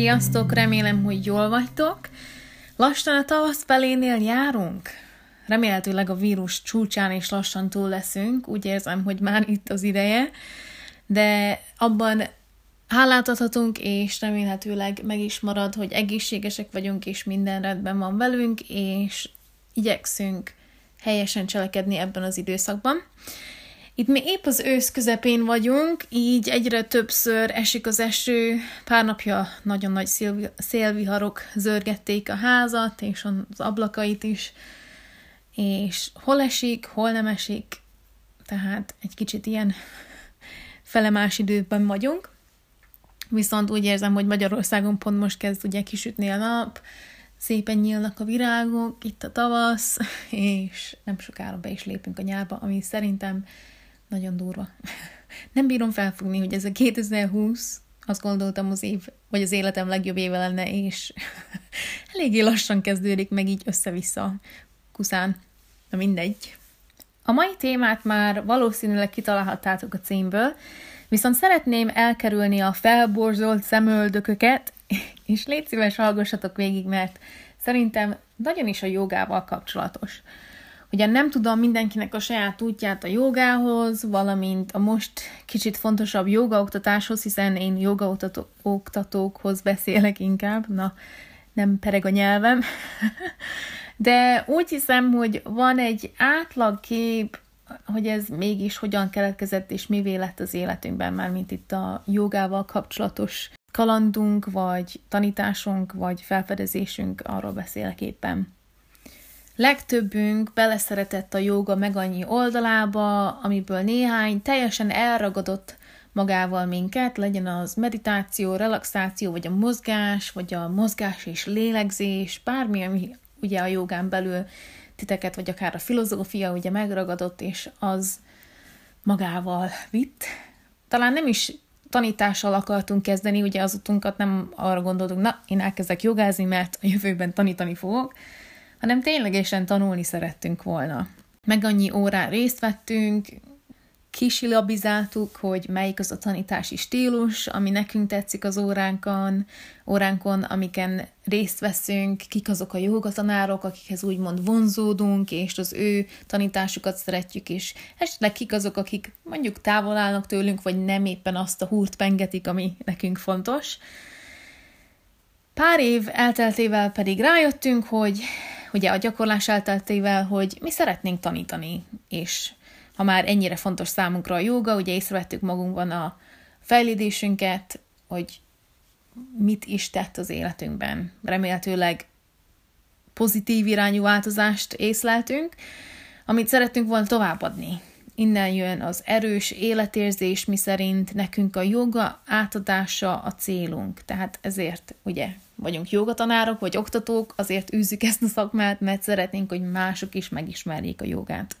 Sziasztok, remélem, hogy jól vagytok. Lassan a tavasz felénél járunk. Remélhetőleg a vírus csúcsán is lassan túl leszünk, úgy érzem, hogy már itt az ideje, de abban hálát adhatunk, és remélhetőleg meg is marad, hogy egészségesek vagyunk, és minden rendben van velünk, és igyekszünk helyesen cselekedni ebben az időszakban. Itt mi épp az ősz közepén vagyunk, így egyre többször esik az eső, pár napja nagyon nagy szélviharok zörgették a házat, és az ablakait is, és hol esik, hol nem esik, tehát egy kicsit ilyen felemás időben vagyunk. Viszont úgy érzem, hogy Magyarországon pont most kezd ugye kisütni a nap, szépen nyílnak a virágok, itt a tavasz, és nem sokára be is lépünk a nyárba, ami szerintem nagyon durva. Nem bírom felfogni, hogy ez a 2020, azt gondoltam az év, vagy az életem legjobb éve lenne, és eléggé lassan kezdődik meg így össze-vissza kuszán. Na mindegy. A mai témát már valószínűleg kitalálhattátok a címből, viszont szeretném elkerülni a felborzolt szemöldököket, és légy szíves, hallgassatok végig, mert szerintem nagyon is a jogával kapcsolatos. Ugye nem tudom mindenkinek a saját útját a jogához, valamint a most kicsit fontosabb jogaoktatáshoz, hiszen én jogaoktatókhoz beszélek inkább, na, nem pereg a nyelvem. De úgy hiszem, hogy van egy átlagkép, hogy ez mégis hogyan keletkezett, és mivé lett az életünkben, már mint itt a jogával kapcsolatos kalandunk, vagy tanításunk, vagy felfedezésünk, arról beszélek éppen. Legtöbbünk beleszeretett a joga meg annyi oldalába, amiből néhány teljesen elragadott magával minket, legyen az meditáció, relaxáció, vagy a mozgás, vagy a mozgás és lélegzés, bármi, ami ugye a jogán belül titeket, vagy akár a filozófia ugye megragadott, és az magával vitt. Talán nem is tanítással akartunk kezdeni, ugye az utunkat nem arra gondoltunk, na, én elkezdek jogázni, mert a jövőben tanítani fogok, hanem ténylegesen tanulni szerettünk volna. Meg annyi órán részt vettünk, kisilabizáltuk, hogy melyik az a tanítási stílus, ami nekünk tetszik az óránkon, óránkon, amiken részt veszünk, kik azok a jogatanárok, akikhez úgymond vonzódunk, és az ő tanításukat szeretjük, és esetleg kik azok, akik mondjuk távol állnak tőlünk, vagy nem éppen azt a húrt pengetik, ami nekünk fontos. Pár év elteltével pedig rájöttünk, hogy ugye a gyakorlás elteltével, hogy mi szeretnénk tanítani, és ha már ennyire fontos számunkra a joga, ugye észrevettük magunkban a fejlődésünket, hogy mit is tett az életünkben. Remélhetőleg pozitív irányú változást észleltünk, amit szerettünk volna továbbadni. Innen jön az erős életérzés, mi szerint nekünk a joga átadása a célunk. Tehát ezért ugye vagyunk jogatanárok, vagy oktatók, azért űzzük ezt a szakmát, mert szeretnénk, hogy mások is megismerjék a jogát.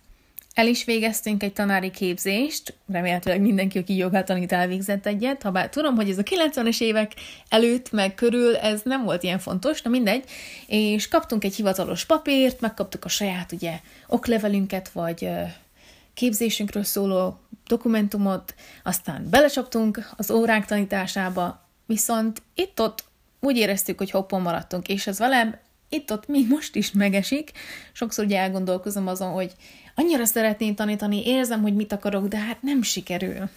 El is végeztünk egy tanári képzést, remélhetőleg mindenki, aki jogát tanít, elvégzett egyet, ha bár tudom, hogy ez a 90-es évek előtt, meg körül ez nem volt ilyen fontos, na mindegy, és kaptunk egy hivatalos papírt, megkaptuk a saját ugye oklevelünket, vagy képzésünkről szóló dokumentumot, aztán belecsaptunk az óránk tanításába, viszont itt-ott úgy éreztük, hogy hoppon maradtunk, és ez velem itt-ott még most is megesik. Sokszor ugye elgondolkozom azon, hogy annyira szeretném tanítani, érzem, hogy mit akarok, de hát nem sikerül.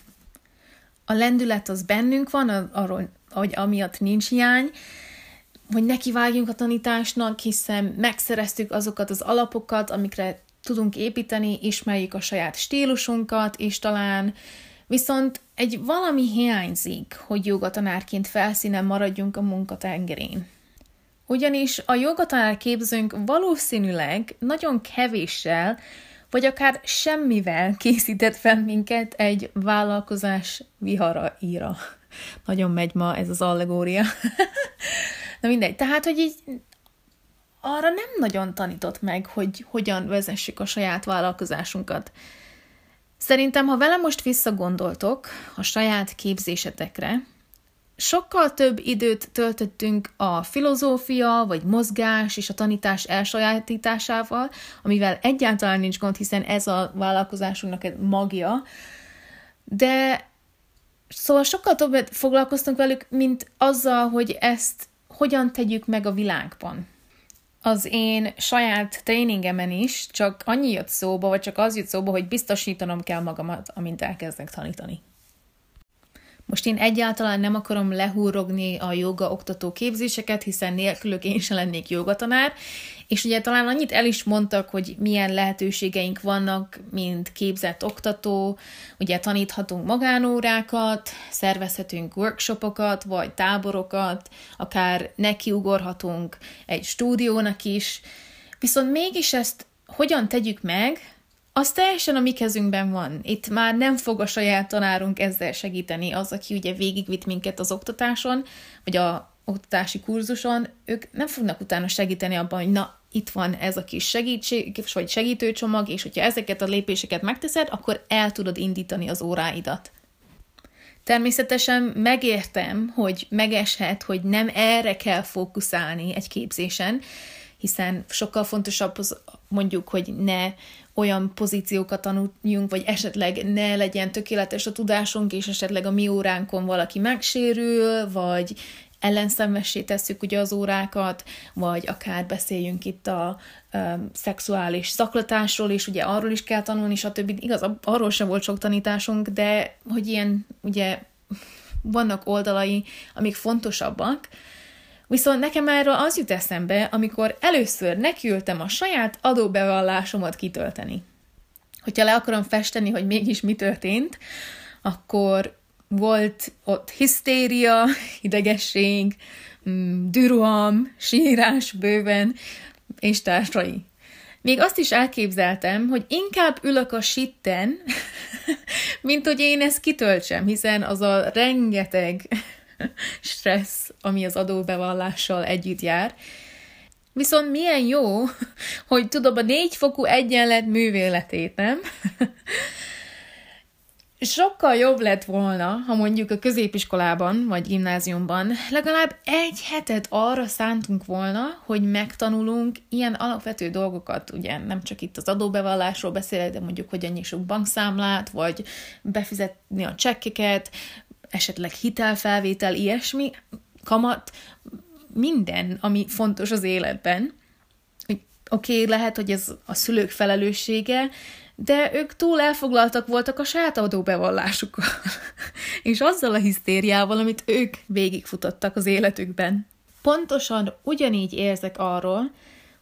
A lendület az bennünk van, arról, hogy amiatt nincs hiány, hogy nekivágjunk a tanításnak, hiszen megszereztük azokat az alapokat, amikre tudunk építeni, ismerjük a saját stílusunkat, és talán viszont egy valami hiányzik, hogy jogatanárként felszínen maradjunk a munkatengerén. Ugyanis a jogatanár képzőnk valószínűleg nagyon kevéssel, vagy akár semmivel készített fel minket egy vállalkozás vihara íra. Nagyon megy ma ez az allegória. Na mindegy, tehát, hogy így arra nem nagyon tanított meg, hogy hogyan vezessük a saját vállalkozásunkat. Szerintem, ha vele most visszagondoltok a saját képzésetekre, sokkal több időt töltöttünk a filozófia, vagy mozgás és a tanítás elsajátításával, amivel egyáltalán nincs gond, hiszen ez a vállalkozásunknak egy magja, de szóval sokkal többet foglalkoztunk velük, mint azzal, hogy ezt hogyan tegyük meg a világban. Az én saját tréningemen is csak annyi jött szóba, vagy csak az jött szóba, hogy biztosítanom kell magamat, amint elkezdek tanítani. Most én egyáltalán nem akarom lehúrogni a joga oktató képzéseket, hiszen nélkülök én sem lennék jogatanár, és ugye talán annyit el is mondtak, hogy milyen lehetőségeink vannak, mint képzett oktató, ugye taníthatunk magánórákat, szervezhetünk workshopokat, vagy táborokat, akár nekiugorhatunk egy stúdiónak is, viszont mégis ezt hogyan tegyük meg, az teljesen a mi kezünkben van. Itt már nem fog a saját tanárunk ezzel segíteni, az, aki ugye végigvitt minket az oktatáson, vagy a oktatási kurzuson, ők nem fognak utána segíteni abban, hogy na, itt van ez a kis segítség, vagy segítőcsomag, és hogyha ezeket a lépéseket megteszed, akkor el tudod indítani az óráidat. Természetesen megértem, hogy megeshet, hogy nem erre kell fókuszálni egy képzésen, hiszen sokkal fontosabb az mondjuk, hogy ne olyan pozíciókat tanuljunk, vagy esetleg ne legyen tökéletes a tudásunk, és esetleg a mi óránkon valaki megsérül, vagy ellenszenvessé tesszük ugye az órákat, vagy akár beszéljünk itt a um, szexuális zaklatásról, és ugye arról is kell tanulni, stb. Igaz, arról sem volt sok tanításunk, de hogy ilyen ugye vannak oldalai, amik fontosabbak, Viszont nekem erről az jut eszembe, amikor először nekiültem a saját adóbevallásomat kitölteni. Hogyha le akarom festeni, hogy mégis mi történt, akkor volt ott hisztéria, idegesség, mm, düroham, sírás bőven, és társai. Még azt is elképzeltem, hogy inkább ülök a sitten, mint hogy én ezt kitöltsem, hiszen az a rengeteg stressz, ami az adóbevallással együtt jár. Viszont milyen jó, hogy tudom a négyfokú egyenlet művéletét, nem? Sokkal jobb lett volna, ha mondjuk a középiskolában vagy gimnáziumban legalább egy hetet arra szántunk volna, hogy megtanulunk ilyen alapvető dolgokat, ugye nem csak itt az adóbevallásról beszélek, de mondjuk, hogy nyissuk bankszámlát, vagy befizetni a csekkeket, esetleg hitelfelvétel, ilyesmi, kamat, minden, ami fontos az életben. Oké, okay, lehet, hogy ez a szülők felelőssége, de ők túl elfoglaltak voltak a saját adóbevallásukkal, és azzal a hisztériával, amit ők végigfutottak az életükben. Pontosan ugyanígy érzek arról,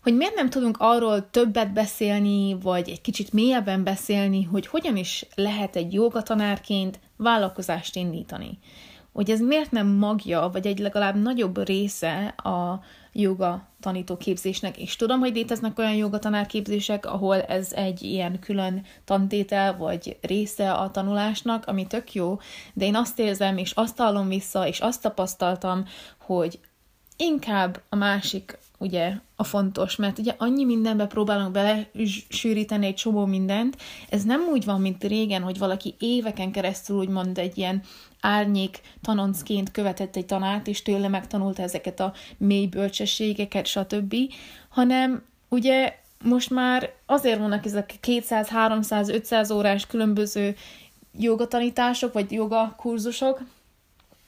hogy miért nem tudunk arról többet beszélni, vagy egy kicsit mélyebben beszélni, hogy hogyan is lehet egy jogatanárként vállalkozást indítani. Hogy ez miért nem magja, vagy egy legalább nagyobb része a joga tanító képzésnek, és tudom, hogy léteznek olyan joga tanárképzések, ahol ez egy ilyen külön tantétel, vagy része a tanulásnak, ami tök jó, de én azt érzem, és azt hallom vissza, és azt tapasztaltam, hogy inkább a másik ugye a fontos, mert ugye annyi mindenbe próbálunk bele sűríteni egy csomó mindent, ez nem úgy van, mint régen, hogy valaki éveken keresztül úgymond egy ilyen árnyék tanoncként követett egy tanárt, és tőle megtanulta ezeket a mély bölcsességeket, stb., hanem ugye most már azért vannak ezek 200, 300, 500 órás különböző jogatanítások, vagy joga kurzusok,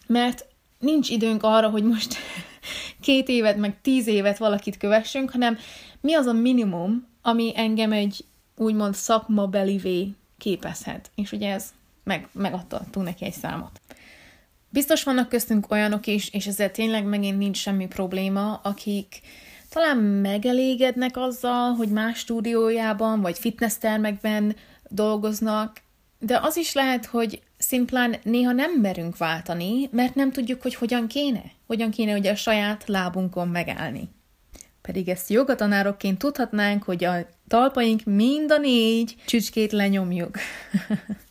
mert nincs időnk arra, hogy most két évet, meg tíz évet valakit kövessünk, hanem mi az a minimum, ami engem egy úgymond szakmabelivé képezhet. És ugye ez meg, megadtunk neki egy számot. Biztos vannak köztünk olyanok is, és ezzel tényleg megint nincs semmi probléma, akik talán megelégednek azzal, hogy más stúdiójában vagy fitnesstermekben dolgoznak, de az is lehet, hogy szimplán néha nem merünk váltani, mert nem tudjuk, hogy hogyan kéne. Hogyan kéne hogy a saját lábunkon megállni. Pedig ezt jogatanárokként tudhatnánk, hogy a talpaink mind a négy csücskét lenyomjuk.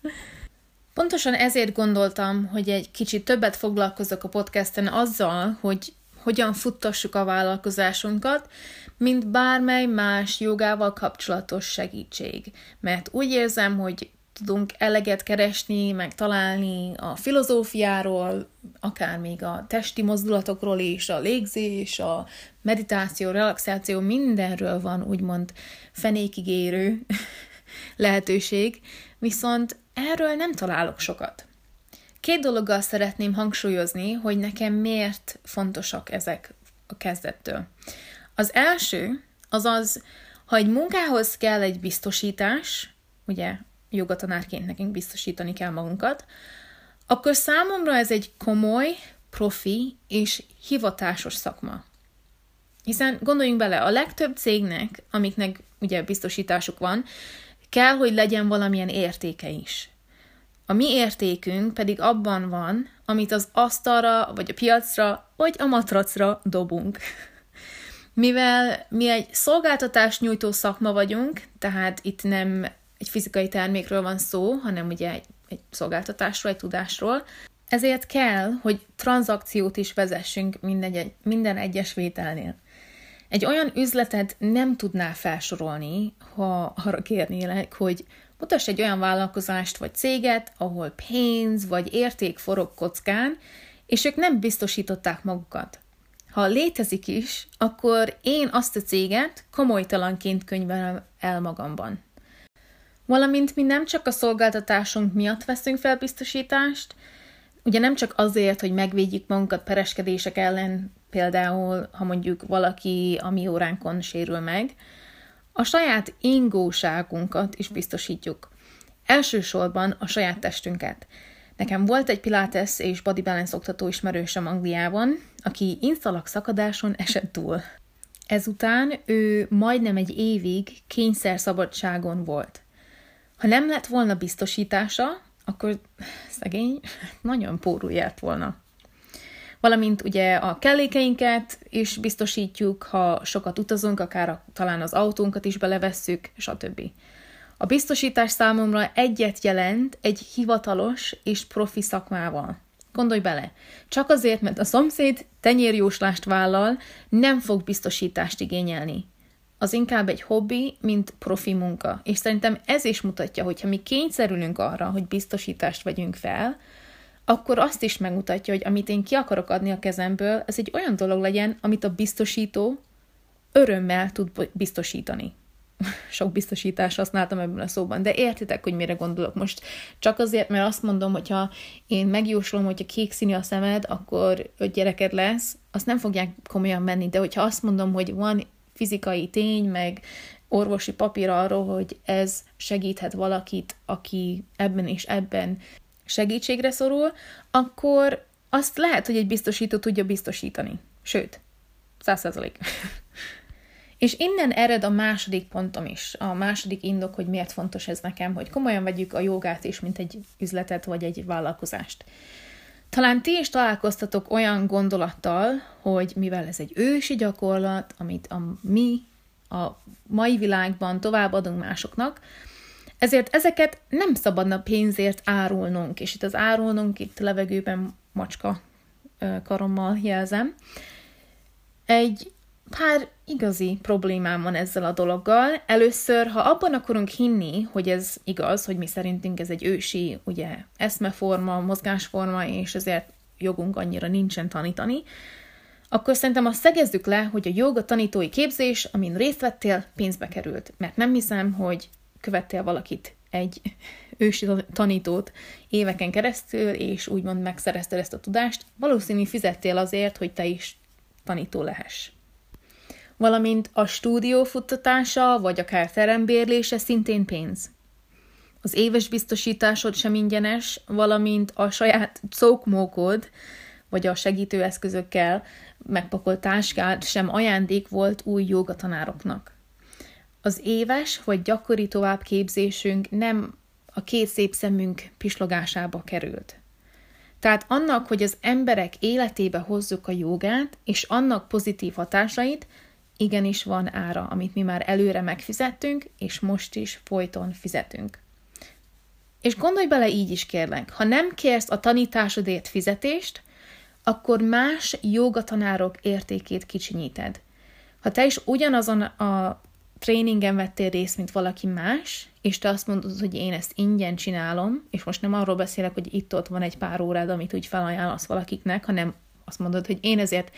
Pontosan ezért gondoltam, hogy egy kicsit többet foglalkozok a podcasten azzal, hogy hogyan futtassuk a vállalkozásunkat, mint bármely más jogával kapcsolatos segítség. Mert úgy érzem, hogy tudunk eleget keresni, meg találni a filozófiáról, akár még a testi mozdulatokról is, a légzés, a meditáció, relaxáció, mindenről van úgymond fenékig érő lehetőség, viszont erről nem találok sokat. Két dologgal szeretném hangsúlyozni, hogy nekem miért fontosak ezek a kezdettől. Az első az az, ha egy munkához kell egy biztosítás, ugye jogatanárként nekünk biztosítani kell magunkat, akkor számomra ez egy komoly, profi és hivatásos szakma. Hiszen gondoljunk bele, a legtöbb cégnek, amiknek ugye biztosításuk van, kell, hogy legyen valamilyen értéke is. A mi értékünk pedig abban van, amit az asztalra, vagy a piacra, vagy a matracra dobunk. Mivel mi egy szolgáltatás nyújtó szakma vagyunk, tehát itt nem egy fizikai termékről van szó, hanem ugye egy, egy szolgáltatásról, egy tudásról, ezért kell, hogy tranzakciót is vezessünk minden, minden egyes vételnél. Egy olyan üzletet nem tudná felsorolni, ha arra kérnélek, hogy mutass egy olyan vállalkozást vagy céget, ahol pénz vagy érték forog kockán, és ők nem biztosították magukat. Ha létezik is, akkor én azt a céget komolytalanként könyvelem el magamban. Valamint mi nem csak a szolgáltatásunk miatt veszünk fel biztosítást, ugye nem csak azért, hogy megvédjük magunkat pereskedések ellen, például, ha mondjuk valaki a mi óránkon sérül meg, a saját ingóságunkat is biztosítjuk. Elsősorban a saját testünket. Nekem volt egy Pilates és Body Balance oktató ismerősöm Angliában, aki instalak szakadáson esett túl. Ezután ő majdnem egy évig kényszer szabadságon volt. Ha nem lett volna biztosítása, akkor szegény nagyon pórul járt volna. Valamint ugye a kellékeinket is biztosítjuk, ha sokat utazunk, akár a, talán az autónkat is belevesszük, stb. A biztosítás számomra egyet jelent egy hivatalos és profi szakmával. Gondolj bele, csak azért, mert a szomszéd tenyérjóslást vállal, nem fog biztosítást igényelni az inkább egy hobbi, mint profi munka. És szerintem ez is mutatja, hogy ha mi kényszerülünk arra, hogy biztosítást vegyünk fel, akkor azt is megmutatja, hogy amit én ki akarok adni a kezemből, ez egy olyan dolog legyen, amit a biztosító örömmel tud biztosítani. Sok biztosítást használtam ebben a szóban, de értitek, hogy mire gondolok most. Csak azért, mert azt mondom, hogy ha én megjósolom, hogyha kék színű a szemed, akkor öt gyereked lesz, azt nem fogják komolyan menni, de hogyha azt mondom, hogy van fizikai tény, meg orvosi papír arról, hogy ez segíthet valakit, aki ebben és ebben segítségre szorul, akkor azt lehet, hogy egy biztosító tudja biztosítani. Sőt, száz százalék. És innen ered a második pontom is, a második indok, hogy miért fontos ez nekem, hogy komolyan vegyük a jogát is, mint egy üzletet vagy egy vállalkozást. Talán ti is találkoztatok olyan gondolattal, hogy mivel ez egy ősi gyakorlat, amit a mi a mai világban továbbadunk másoknak, ezért ezeket nem szabadna pénzért árulnunk, és itt az árulnunk, itt levegőben macska karommal jelzem. Egy pár igazi problémám van ezzel a dologgal. Először, ha abban akarunk hinni, hogy ez igaz, hogy mi szerintünk ez egy ősi, ugye, eszmeforma, mozgásforma, és ezért jogunk annyira nincsen tanítani, akkor szerintem azt szegezzük le, hogy a joga tanítói képzés, amin részt vettél, pénzbe került. Mert nem hiszem, hogy követtél valakit, egy ősi tanítót éveken keresztül, és úgymond megszerezted ezt a tudást. Valószínű fizettél azért, hogy te is tanító lehess valamint a stúdió futtatása vagy akár terembérlése szintén pénz. Az éves biztosításod sem ingyenes, valamint a saját szókmókod, vagy a segítőeszközökkel megpakolt táskád sem ajándék volt új jogatanároknak. Az éves vagy gyakori továbbképzésünk nem a két szép szemünk pislogásába került. Tehát annak, hogy az emberek életébe hozzuk a jogát, és annak pozitív hatásait, igenis van ára, amit mi már előre megfizettünk, és most is folyton fizetünk. És gondolj bele így is kérlek, ha nem kérsz a tanításodért fizetést, akkor más jogatanárok értékét kicsinyíted. Ha te is ugyanazon a tréningen vettél részt, mint valaki más, és te azt mondod, hogy én ezt ingyen csinálom, és most nem arról beszélek, hogy itt-ott van egy pár órád, amit úgy felajánlasz valakiknek, hanem azt mondod, hogy én ezért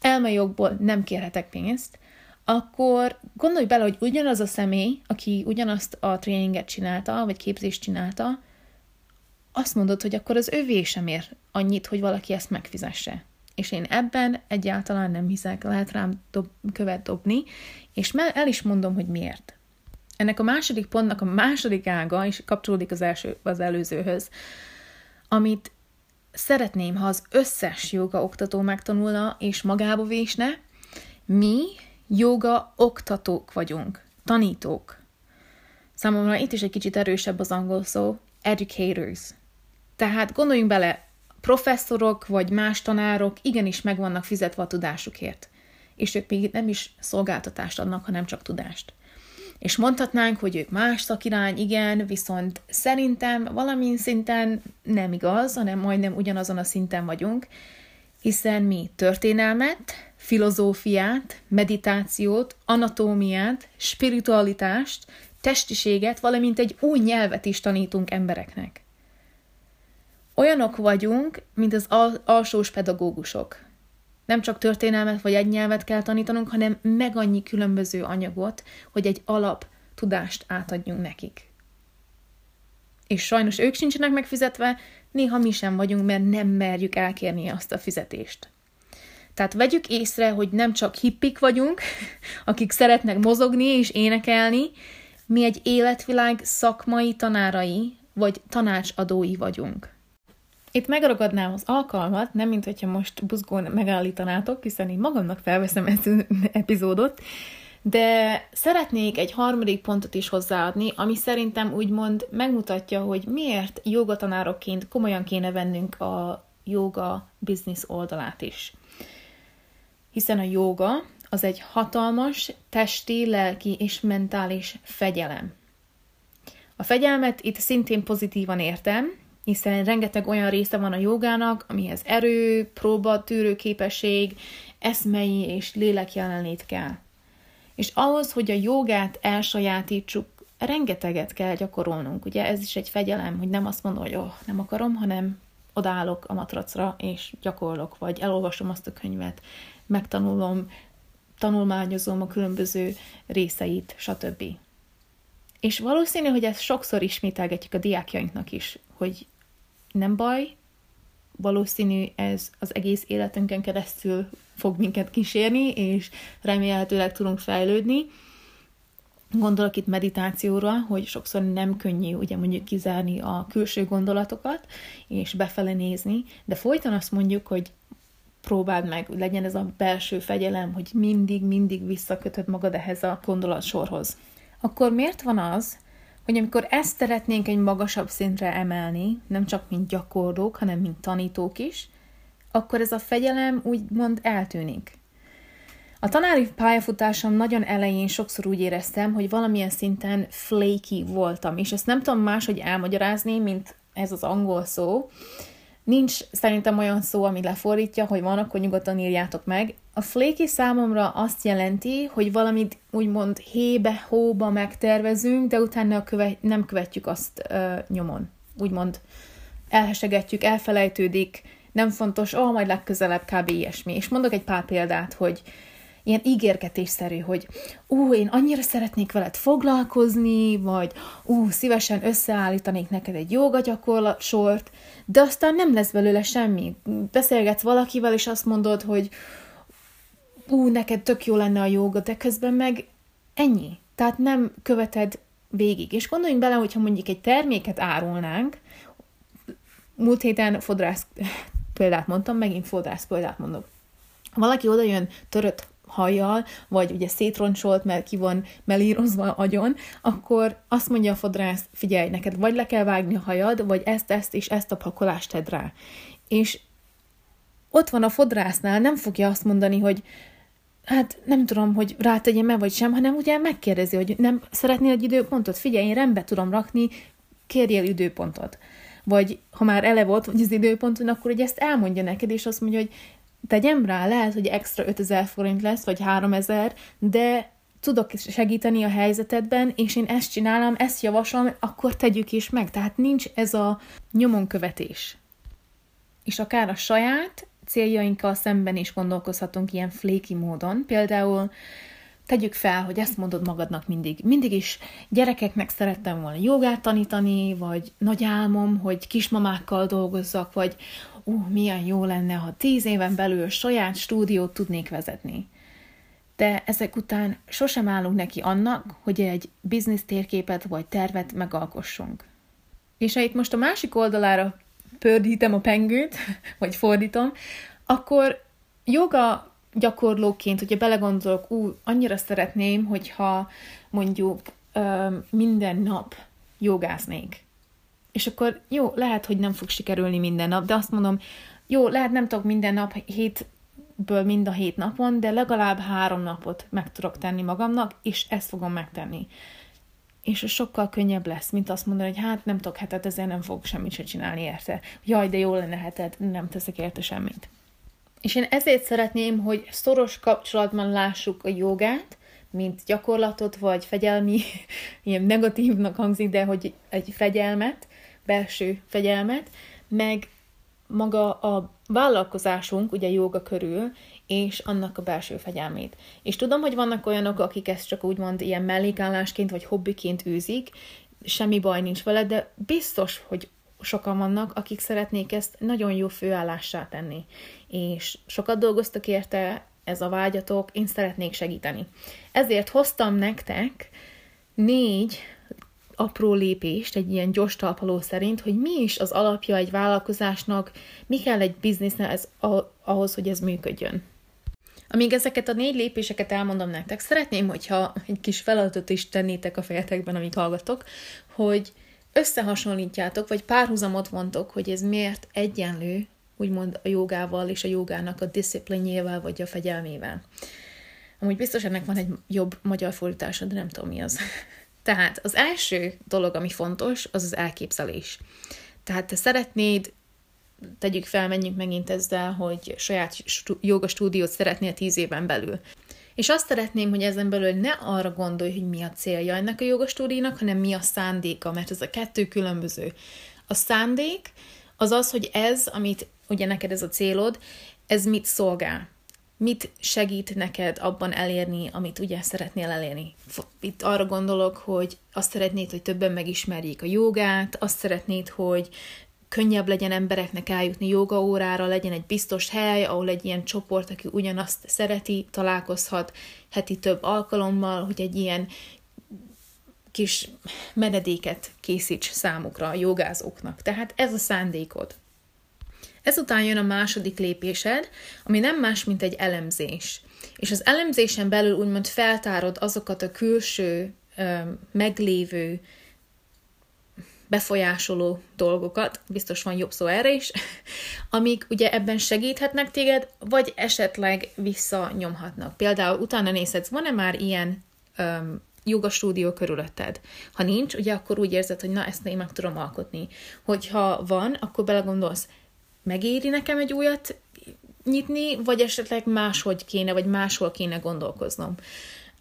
elmejogból nem kérhetek pénzt, akkor gondolj bele, hogy ugyanaz a személy, aki ugyanazt a tréninget csinálta, vagy képzést csinálta, azt mondod, hogy akkor az övé sem ér annyit, hogy valaki ezt megfizesse. És én ebben egyáltalán nem hiszek, lehet rám dob, követ dobni, és el is mondom, hogy miért. Ennek a második pontnak a második ága, és kapcsolódik az, első, az előzőhöz, amit szeretném, ha az összes joga oktató megtanulna és magába vésne, mi joga oktatók vagyunk, tanítók. Számomra itt is egy kicsit erősebb az angol szó, educators. Tehát gondoljunk bele, professzorok vagy más tanárok igenis meg vannak fizetve a tudásukért. És ők még nem is szolgáltatást adnak, hanem csak tudást. És mondhatnánk, hogy ők más szakirány, igen, viszont szerintem valamilyen szinten nem igaz, hanem majdnem ugyanazon a szinten vagyunk, hiszen mi történelmet, filozófiát, meditációt, anatómiát, spiritualitást, testiséget, valamint egy új nyelvet is tanítunk embereknek. Olyanok vagyunk, mint az al- alsós pedagógusok. Nem csak történelmet vagy egy nyelvet kell tanítanunk, hanem meg annyi különböző anyagot, hogy egy alap tudást átadjunk nekik. És sajnos ők sincsenek megfizetve, néha mi sem vagyunk, mert nem merjük elkérni azt a fizetést. Tehát vegyük észre, hogy nem csak hippik vagyunk, akik szeretnek mozogni és énekelni, mi egy életvilág szakmai tanárai vagy tanácsadói vagyunk. Itt megragadnám az alkalmat, nem mint hogyha most buzgón megállítanátok, hiszen én magamnak felveszem ezt az epizódot, de szeretnék egy harmadik pontot is hozzáadni, ami szerintem úgymond megmutatja, hogy miért jogatanárokként komolyan kéne vennünk a joga business oldalát is. Hiszen a joga az egy hatalmas testi, lelki és mentális fegyelem. A fegyelmet itt szintén pozitívan értem, hiszen rengeteg olyan része van a jogának, amihez erő, próba, tűrő képesség, eszmei és lélek jelenlét kell. És ahhoz, hogy a jogát elsajátítsuk, rengeteget kell gyakorolnunk. Ugye ez is egy fegyelem, hogy nem azt mondom, hogy oh, nem akarom, hanem odállok a matracra, és gyakorlok, vagy elolvasom azt a könyvet, megtanulom, tanulmányozom a különböző részeit, stb. És valószínű, hogy ezt sokszor ismételgetjük a diákjainknak is, hogy nem baj, valószínű ez az egész életünkön keresztül fog minket kísérni, és remélhetőleg tudunk fejlődni. Gondolok itt meditációra, hogy sokszor nem könnyű ugye mondjuk kizárni a külső gondolatokat, és befele nézni, de folyton azt mondjuk, hogy próbáld meg, legyen ez a belső fegyelem, hogy mindig, mindig visszakötöd magad ehhez a gondolatsorhoz. Akkor miért van az, hogy amikor ezt szeretnénk egy magasabb szintre emelni, nem csak mint gyakorlók, hanem mint tanítók is, akkor ez a fegyelem úgymond eltűnik. A tanári pályafutásom nagyon elején sokszor úgy éreztem, hogy valamilyen szinten flaky voltam, és ezt nem tudom máshogy elmagyarázni, mint ez az angol szó, Nincs szerintem olyan szó, ami lefordítja, hogy van, akkor nyugodtan írjátok meg. A flaky számomra azt jelenti, hogy valamit úgymond hébe, hóba megtervezünk, de utána követ, nem követjük azt uh, nyomon. Úgymond elhesegetjük, elfelejtődik, nem fontos, ó, oh, majd legközelebb kb. ilyesmi. És mondok egy pár példát, hogy ilyen ígérgetésszerű, hogy ú, én annyira szeretnék veled foglalkozni, vagy ú, szívesen összeállítanék neked egy joga sort, de aztán nem lesz belőle semmi. Beszélgetsz valakivel, és azt mondod, hogy ú, neked tök jó lenne a joga, de közben meg ennyi. Tehát nem követed végig. És gondoljunk bele, hogyha mondjuk egy terméket árulnánk, múlt héten fodrász példát mondtam, megint fodrász példát mondok. Valaki oda jön törött hajjal, vagy ugye szétroncsolt, mert ki van melírozva agyon, akkor azt mondja a fodrász, figyelj, neked vagy le kell vágni a hajad, vagy ezt, ezt és ezt a pakolást tedd rá. És ott van a fodrásznál, nem fogja azt mondani, hogy hát nem tudom, hogy rátegyem-e vagy sem, hanem ugye megkérdezi, hogy nem szeretnél egy időpontot, figyelj, én rendbe tudom rakni, kérjél időpontot. vagy ha már eleve ott vagy az időponton, akkor hogy ezt elmondja neked, és azt mondja, hogy tegyem rá, lehet, hogy extra 5000 forint lesz, vagy 3000, de tudok segíteni a helyzetedben, és én ezt csinálom, ezt javaslom, akkor tegyük is meg. Tehát nincs ez a nyomonkövetés. És akár a saját céljainkkal szemben is gondolkozhatunk ilyen fléki módon. Például tegyük fel, hogy ezt mondod magadnak mindig. Mindig is gyerekeknek szerettem volna jogát tanítani, vagy nagy álmom, hogy kismamákkal dolgozzak, vagy ú, uh, milyen jó lenne, ha tíz éven belül saját stúdiót tudnék vezetni. De ezek után sosem állunk neki annak, hogy egy biznisz térképet vagy tervet megalkossunk. És ha itt most a másik oldalára pördítem a pengőt, vagy fordítom, akkor joga gyakorlóként, hogyha belegondolok, ú, annyira szeretném, hogyha mondjuk ö, minden nap jogásznék. És akkor jó, lehet, hogy nem fog sikerülni minden nap, de azt mondom, jó, lehet nem tudok minden nap hétből mind a hét napon, de legalább három napot meg tudok tenni magamnak, és ezt fogom megtenni. És sokkal könnyebb lesz, mint azt mondani, hogy hát nem tudok hetet, ezért nem fogok semmit se csinálni érte. Jaj, de jó lenne hetet, nem teszek érte semmit. És én ezért szeretném, hogy szoros kapcsolatban lássuk a jogát, mint gyakorlatot, vagy fegyelmi, ilyen negatívnak hangzik, de hogy egy fegyelmet, belső fegyelmet, meg maga a vállalkozásunk, ugye joga körül, és annak a belső fegyelmét. És tudom, hogy vannak olyanok, akik ezt csak úgymond ilyen mellékállásként vagy hobbiként űzik, semmi baj nincs vele, de biztos, hogy sokan vannak, akik szeretnék ezt nagyon jó főállássá tenni. És sokat dolgoztak érte, ez a vágyatok, én szeretnék segíteni. Ezért hoztam nektek négy apró lépést, egy ilyen gyors talpaló szerint, hogy mi is az alapja egy vállalkozásnak, mi kell egy biznisznek ahhoz, hogy ez működjön. Amíg ezeket a négy lépéseket elmondom nektek, szeretném, hogyha egy kis feladatot is tennétek a fejetekben, amíg hallgatok, hogy összehasonlítjátok, vagy párhuzamot vontok, hogy ez miért egyenlő, úgymond a jogával és a jogának a disziplinjével, vagy a fegyelmével. Amúgy biztos ennek van egy jobb magyar fordítása, de nem tudom mi az. Tehát az első dolog, ami fontos, az az elképzelés. Tehát te szeretnéd, tegyük fel, menjünk megint ezzel, hogy saját joga stúdiót szeretnél tíz éven belül. És azt szeretném, hogy ezen belül ne arra gondolj, hogy mi a célja ennek a jogastúdiónak, hanem mi a szándéka, mert ez a kettő különböző. A szándék az az, hogy ez, amit ugye neked ez a célod, ez mit szolgál mit segít neked abban elérni, amit ugye szeretnél elérni. Itt arra gondolok, hogy azt szeretnéd, hogy többen megismerjék a jogát, azt szeretnéd, hogy könnyebb legyen embereknek eljutni joga órára, legyen egy biztos hely, ahol egy ilyen csoport, aki ugyanazt szereti, találkozhat heti több alkalommal, hogy egy ilyen kis menedéket készíts számukra a jogázóknak. Tehát ez a szándékod. Ezután jön a második lépésed, ami nem más, mint egy elemzés. És az elemzésen belül úgymond feltárod azokat a külső, meglévő befolyásoló dolgokat, biztos van jobb szó erre is, amik ugye ebben segíthetnek téged, vagy esetleg visszanyomhatnak. Például utána nézhetsz, van-e már ilyen um, joga körülötted. Ha nincs, ugye akkor úgy érzed, hogy na, ezt én meg tudom alkotni. Hogyha van, akkor belegondolsz, megéri nekem egy újat nyitni, vagy esetleg máshogy kéne, vagy máshol kéne gondolkoznom.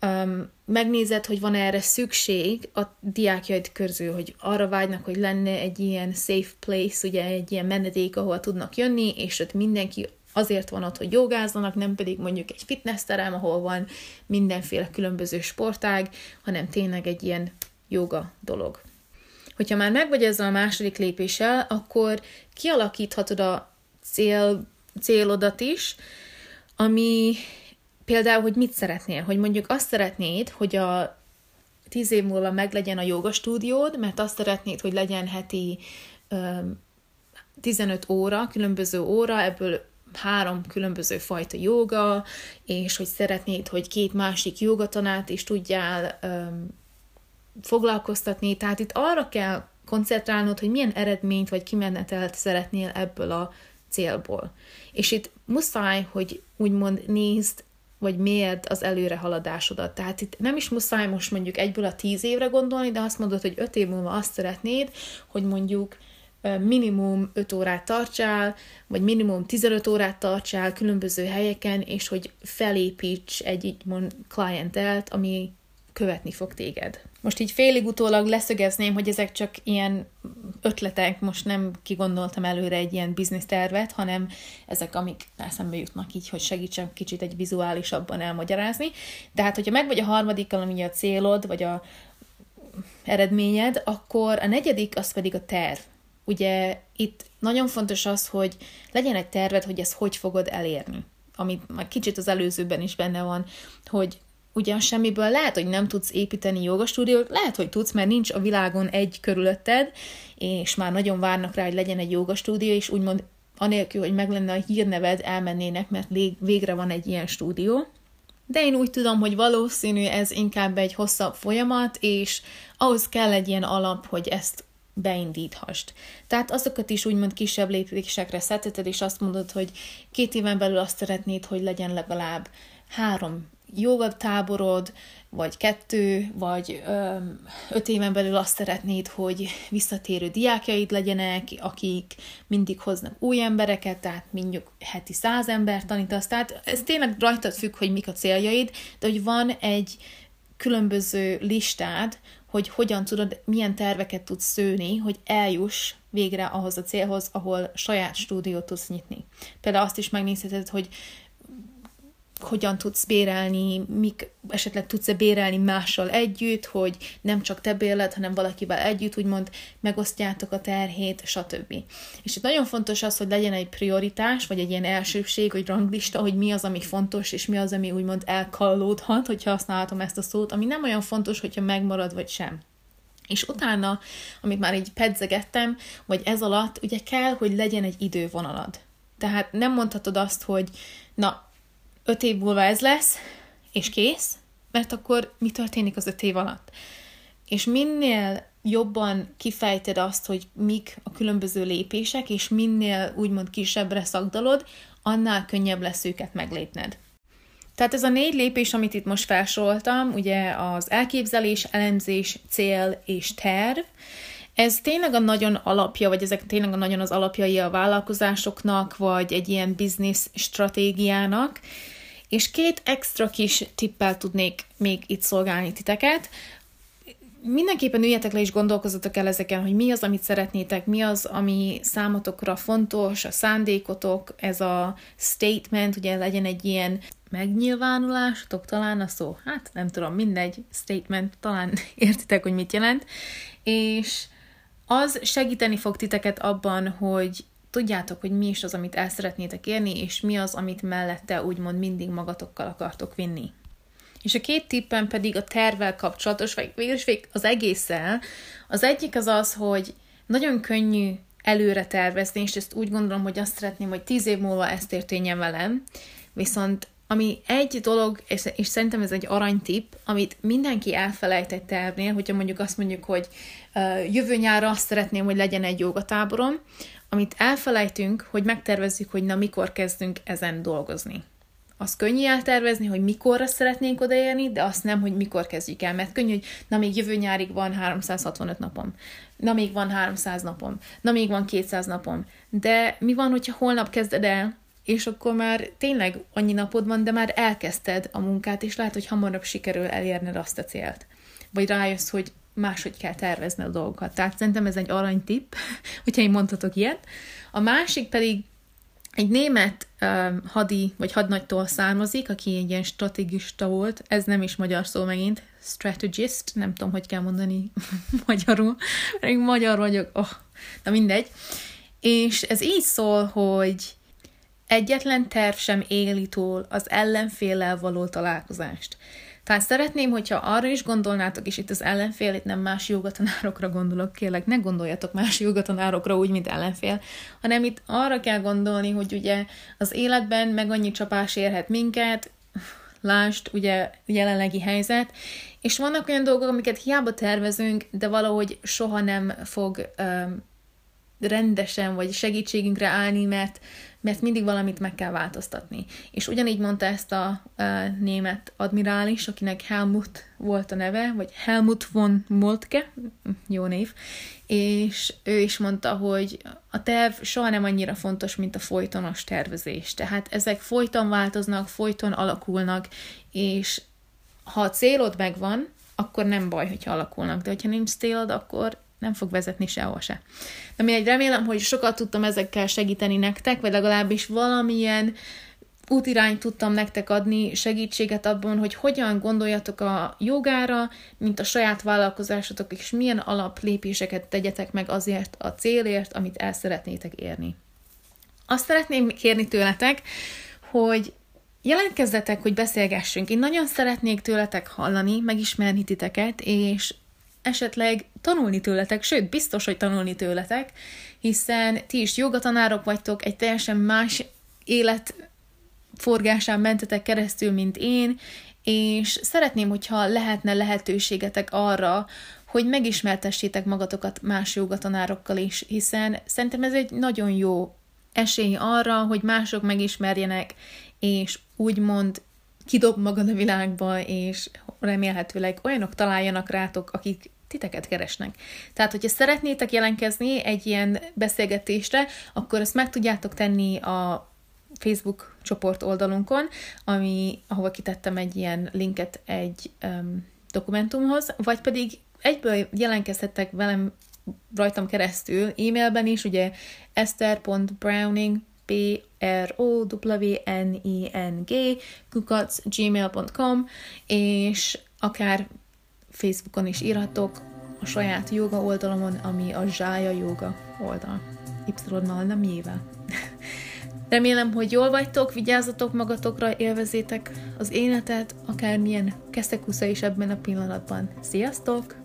Um, megnézed, hogy van erre szükség a diákjaid közül, hogy arra vágynak, hogy lenne egy ilyen safe place, ugye egy ilyen menedék, ahol tudnak jönni, és ott mindenki azért van ott, hogy jogázzanak, nem pedig mondjuk egy fitnessterem, ahol van mindenféle különböző sportág, hanem tényleg egy ilyen joga dolog. Hogyha már meg vagy ezzel a második lépéssel, akkor kialakíthatod a cél, célodat is, ami például, hogy mit szeretnél, hogy mondjuk azt szeretnéd, hogy a tíz év múlva meglegyen a joga stúdiód, mert azt szeretnéd, hogy legyen heti um, 15 óra, különböző óra, ebből három különböző fajta joga, és hogy szeretnéd, hogy két másik jogatanát is tudjál um, foglalkoztatni, tehát itt arra kell koncentrálnod, hogy milyen eredményt vagy kimenetelt szeretnél ebből a célból. És itt muszáj, hogy úgymond nézd, vagy mérd az előrehaladásodat. Tehát itt nem is muszáj most mondjuk egyből a tíz évre gondolni, de azt mondod, hogy öt év múlva azt szeretnéd, hogy mondjuk minimum 5 órát tartsál, vagy minimum 15 órát tartsál különböző helyeken, és hogy felépíts egy így mond klientelt, ami követni fog téged. Most így félig utólag leszögezném, hogy ezek csak ilyen ötletek, most nem kigondoltam előre egy ilyen biznisz tervet, hanem ezek, amik eszembe jutnak így, hogy segítsem kicsit egy vizuálisabban elmagyarázni. De hát, hogyha meg vagy a harmadikkal, ami a célod, vagy a eredményed, akkor a negyedik az pedig a terv. Ugye itt nagyon fontos az, hogy legyen egy terved, hogy ezt hogy fogod elérni. Amit már kicsit az előzőben is benne van, hogy ugyan semmiből lehet, hogy nem tudsz építeni jogastúdiót, lehet, hogy tudsz, mert nincs a világon egy körülötted, és már nagyon várnak rá, hogy legyen egy jogastúdió, és úgymond anélkül, hogy meg lenne a hírneved, elmennének, mert végre van egy ilyen stúdió. De én úgy tudom, hogy valószínű ez inkább egy hosszabb folyamat, és ahhoz kell egy ilyen alap, hogy ezt beindíthast. Tehát azokat is úgymond kisebb lépésekre szeteted, és azt mondod, hogy két éven belül azt szeretnéd, hogy legyen legalább három joga táborod, vagy kettő, vagy ö, öt éven belül azt szeretnéd, hogy visszatérő diákjaid legyenek, akik mindig hoznak új embereket, tehát mondjuk heti száz ember tanítasz, tehát ez tényleg rajtad függ, hogy mik a céljaid, de hogy van egy különböző listád, hogy hogyan tudod, milyen terveket tudsz szőni, hogy eljuss végre ahhoz a célhoz, ahol saját stúdiót tudsz nyitni. Például azt is megnézheted, hogy hogyan tudsz bérelni, mik, esetleg tudsz-e bérelni mással együtt, hogy nem csak te bérled, hanem valakivel együtt, úgymond megosztjátok a terhét, stb. És itt nagyon fontos az, hogy legyen egy prioritás, vagy egy ilyen elsőbség, vagy ranglista, hogy mi az, ami fontos, és mi az, ami úgymond elkallódhat, hogyha használhatom ezt a szót, ami nem olyan fontos, hogyha megmarad, vagy sem. És utána, amit már így pedzegettem, vagy ez alatt, ugye kell, hogy legyen egy idővonalad. Tehát nem mondhatod azt, hogy na, öt év múlva ez lesz, és kész, mert akkor mi történik az öt év alatt? És minél jobban kifejted azt, hogy mik a különböző lépések, és minél úgymond kisebbre szagdalod, annál könnyebb lesz őket meglépned. Tehát ez a négy lépés, amit itt most felsoroltam, ugye az elképzelés, elemzés, cél és terv, ez tényleg a nagyon alapja, vagy ezek tényleg a nagyon az alapjai a vállalkozásoknak, vagy egy ilyen business stratégiának, és két extra kis tippel tudnék még itt szolgálni titeket. Mindenképpen üljetek le és gondolkozzatok el ezeken, hogy mi az, amit szeretnétek, mi az, ami számotokra fontos, a szándékotok, ez a statement, ugye legyen egy ilyen megnyilvánulásotok talán a szó, hát nem tudom, mindegy, statement, talán értitek, hogy mit jelent, és az segíteni fog titeket abban, hogy tudjátok, hogy mi is az, amit el szeretnétek érni, és mi az, amit mellette úgymond mindig magatokkal akartok vinni. És a két tippen pedig a tervvel kapcsolatos, vagy végülis az egésszel. Az egyik az az, hogy nagyon könnyű előre tervezni, és ezt úgy gondolom, hogy azt szeretném, hogy tíz év múlva ezt történjen velem, viszont ami egy dolog, és, szerintem ez egy aranytip, amit mindenki elfelejt egy tervnél, hogyha mondjuk azt mondjuk, hogy uh, jövő nyárra azt szeretném, hogy legyen egy jogatáborom, amit elfelejtünk, hogy megtervezzük, hogy na mikor kezdünk ezen dolgozni. Az könnyű eltervezni, hogy mikorra szeretnénk odaérni, de azt nem, hogy mikor kezdjük el, mert könnyű, hogy na még jövő nyárig van 365 napom, na még van 300 napom, na még van 200 napom. De mi van, hogyha holnap kezded el, és akkor már tényleg annyi napod van, de már elkezdted a munkát, és lehet, hogy hamarabb sikerül elérned azt a célt. Vagy rájössz, hogy máshogy kell tervezni a dolgokat. Tehát szerintem ez egy aranytipp, hogyha én mondhatok ilyet. A másik pedig egy német uh, hadi vagy hadnagytól származik, aki egy ilyen strategista volt, ez nem is magyar szó megint, strategist, nem tudom, hogy kell mondani magyarul, pedig magyar vagyok, oh, na mindegy. És ez így szól, hogy egyetlen terv sem éli túl az ellenféllel való találkozást. Tehát szeretném, hogyha arra is gondolnátok, és itt az ellenfél, itt nem más jogatanárokra gondolok, kérlek, ne gondoljatok más jogatanárokra úgy, mint ellenfél, hanem itt arra kell gondolni, hogy ugye az életben meg annyi csapás érhet minket, lásd, ugye jelenlegi helyzet, és vannak olyan dolgok, amiket hiába tervezünk, de valahogy soha nem fog um, rendesen, vagy segítségünkre állni, mert, mert mindig valamit meg kell változtatni. És ugyanígy mondta ezt a, a német admirális, akinek Helmut volt a neve, vagy Helmut von Moltke, jó név, és ő is mondta, hogy a terv soha nem annyira fontos, mint a folytonos tervezés. Tehát ezek folyton változnak, folyton alakulnak, és ha a célod megvan, akkor nem baj, hogyha alakulnak, de hogyha nincs célod, akkor nem fog vezetni sehol se. De mindegy, remélem, hogy sokat tudtam ezekkel segíteni nektek, vagy legalábbis valamilyen útirányt tudtam nektek adni, segítséget abban, hogy hogyan gondoljatok a jogára, mint a saját vállalkozásotok, és milyen alaplépéseket tegyetek meg azért a célért, amit el szeretnétek érni. Azt szeretném kérni tőletek, hogy jelentkezzetek, hogy beszélgessünk. Én nagyon szeretnék tőletek hallani, megismerni titeket, és esetleg tanulni tőletek, sőt, biztos, hogy tanulni tőletek, hiszen ti is jogatanárok vagytok, egy teljesen más élet forgásán mentetek keresztül, mint én, és szeretném, hogyha lehetne lehetőségetek arra, hogy megismertessétek magatokat más jogatanárokkal is, hiszen szerintem ez egy nagyon jó esély arra, hogy mások megismerjenek, és úgymond kidob magad a világba, és remélhetőleg olyanok találjanak rátok, akik titeket keresnek. Tehát, hogyha szeretnétek jelentkezni egy ilyen beszélgetésre, akkor ezt meg tudjátok tenni a Facebook csoport oldalunkon, ami, ahova kitettem egy ilyen linket egy um, dokumentumhoz, vagy pedig egyből jelentkezhettek velem rajtam keresztül, e-mailben is, ugye esther.browning b r o w n i n g gmail.com és akár Facebookon is írhatok, a saját joga oldalomon, ami a Zsája Joga oldal. Y-nal, nem jével. Remélem, hogy jól vagytok, vigyázzatok magatokra, élvezétek az életet, akármilyen keszekusza is ebben a pillanatban. Sziasztok!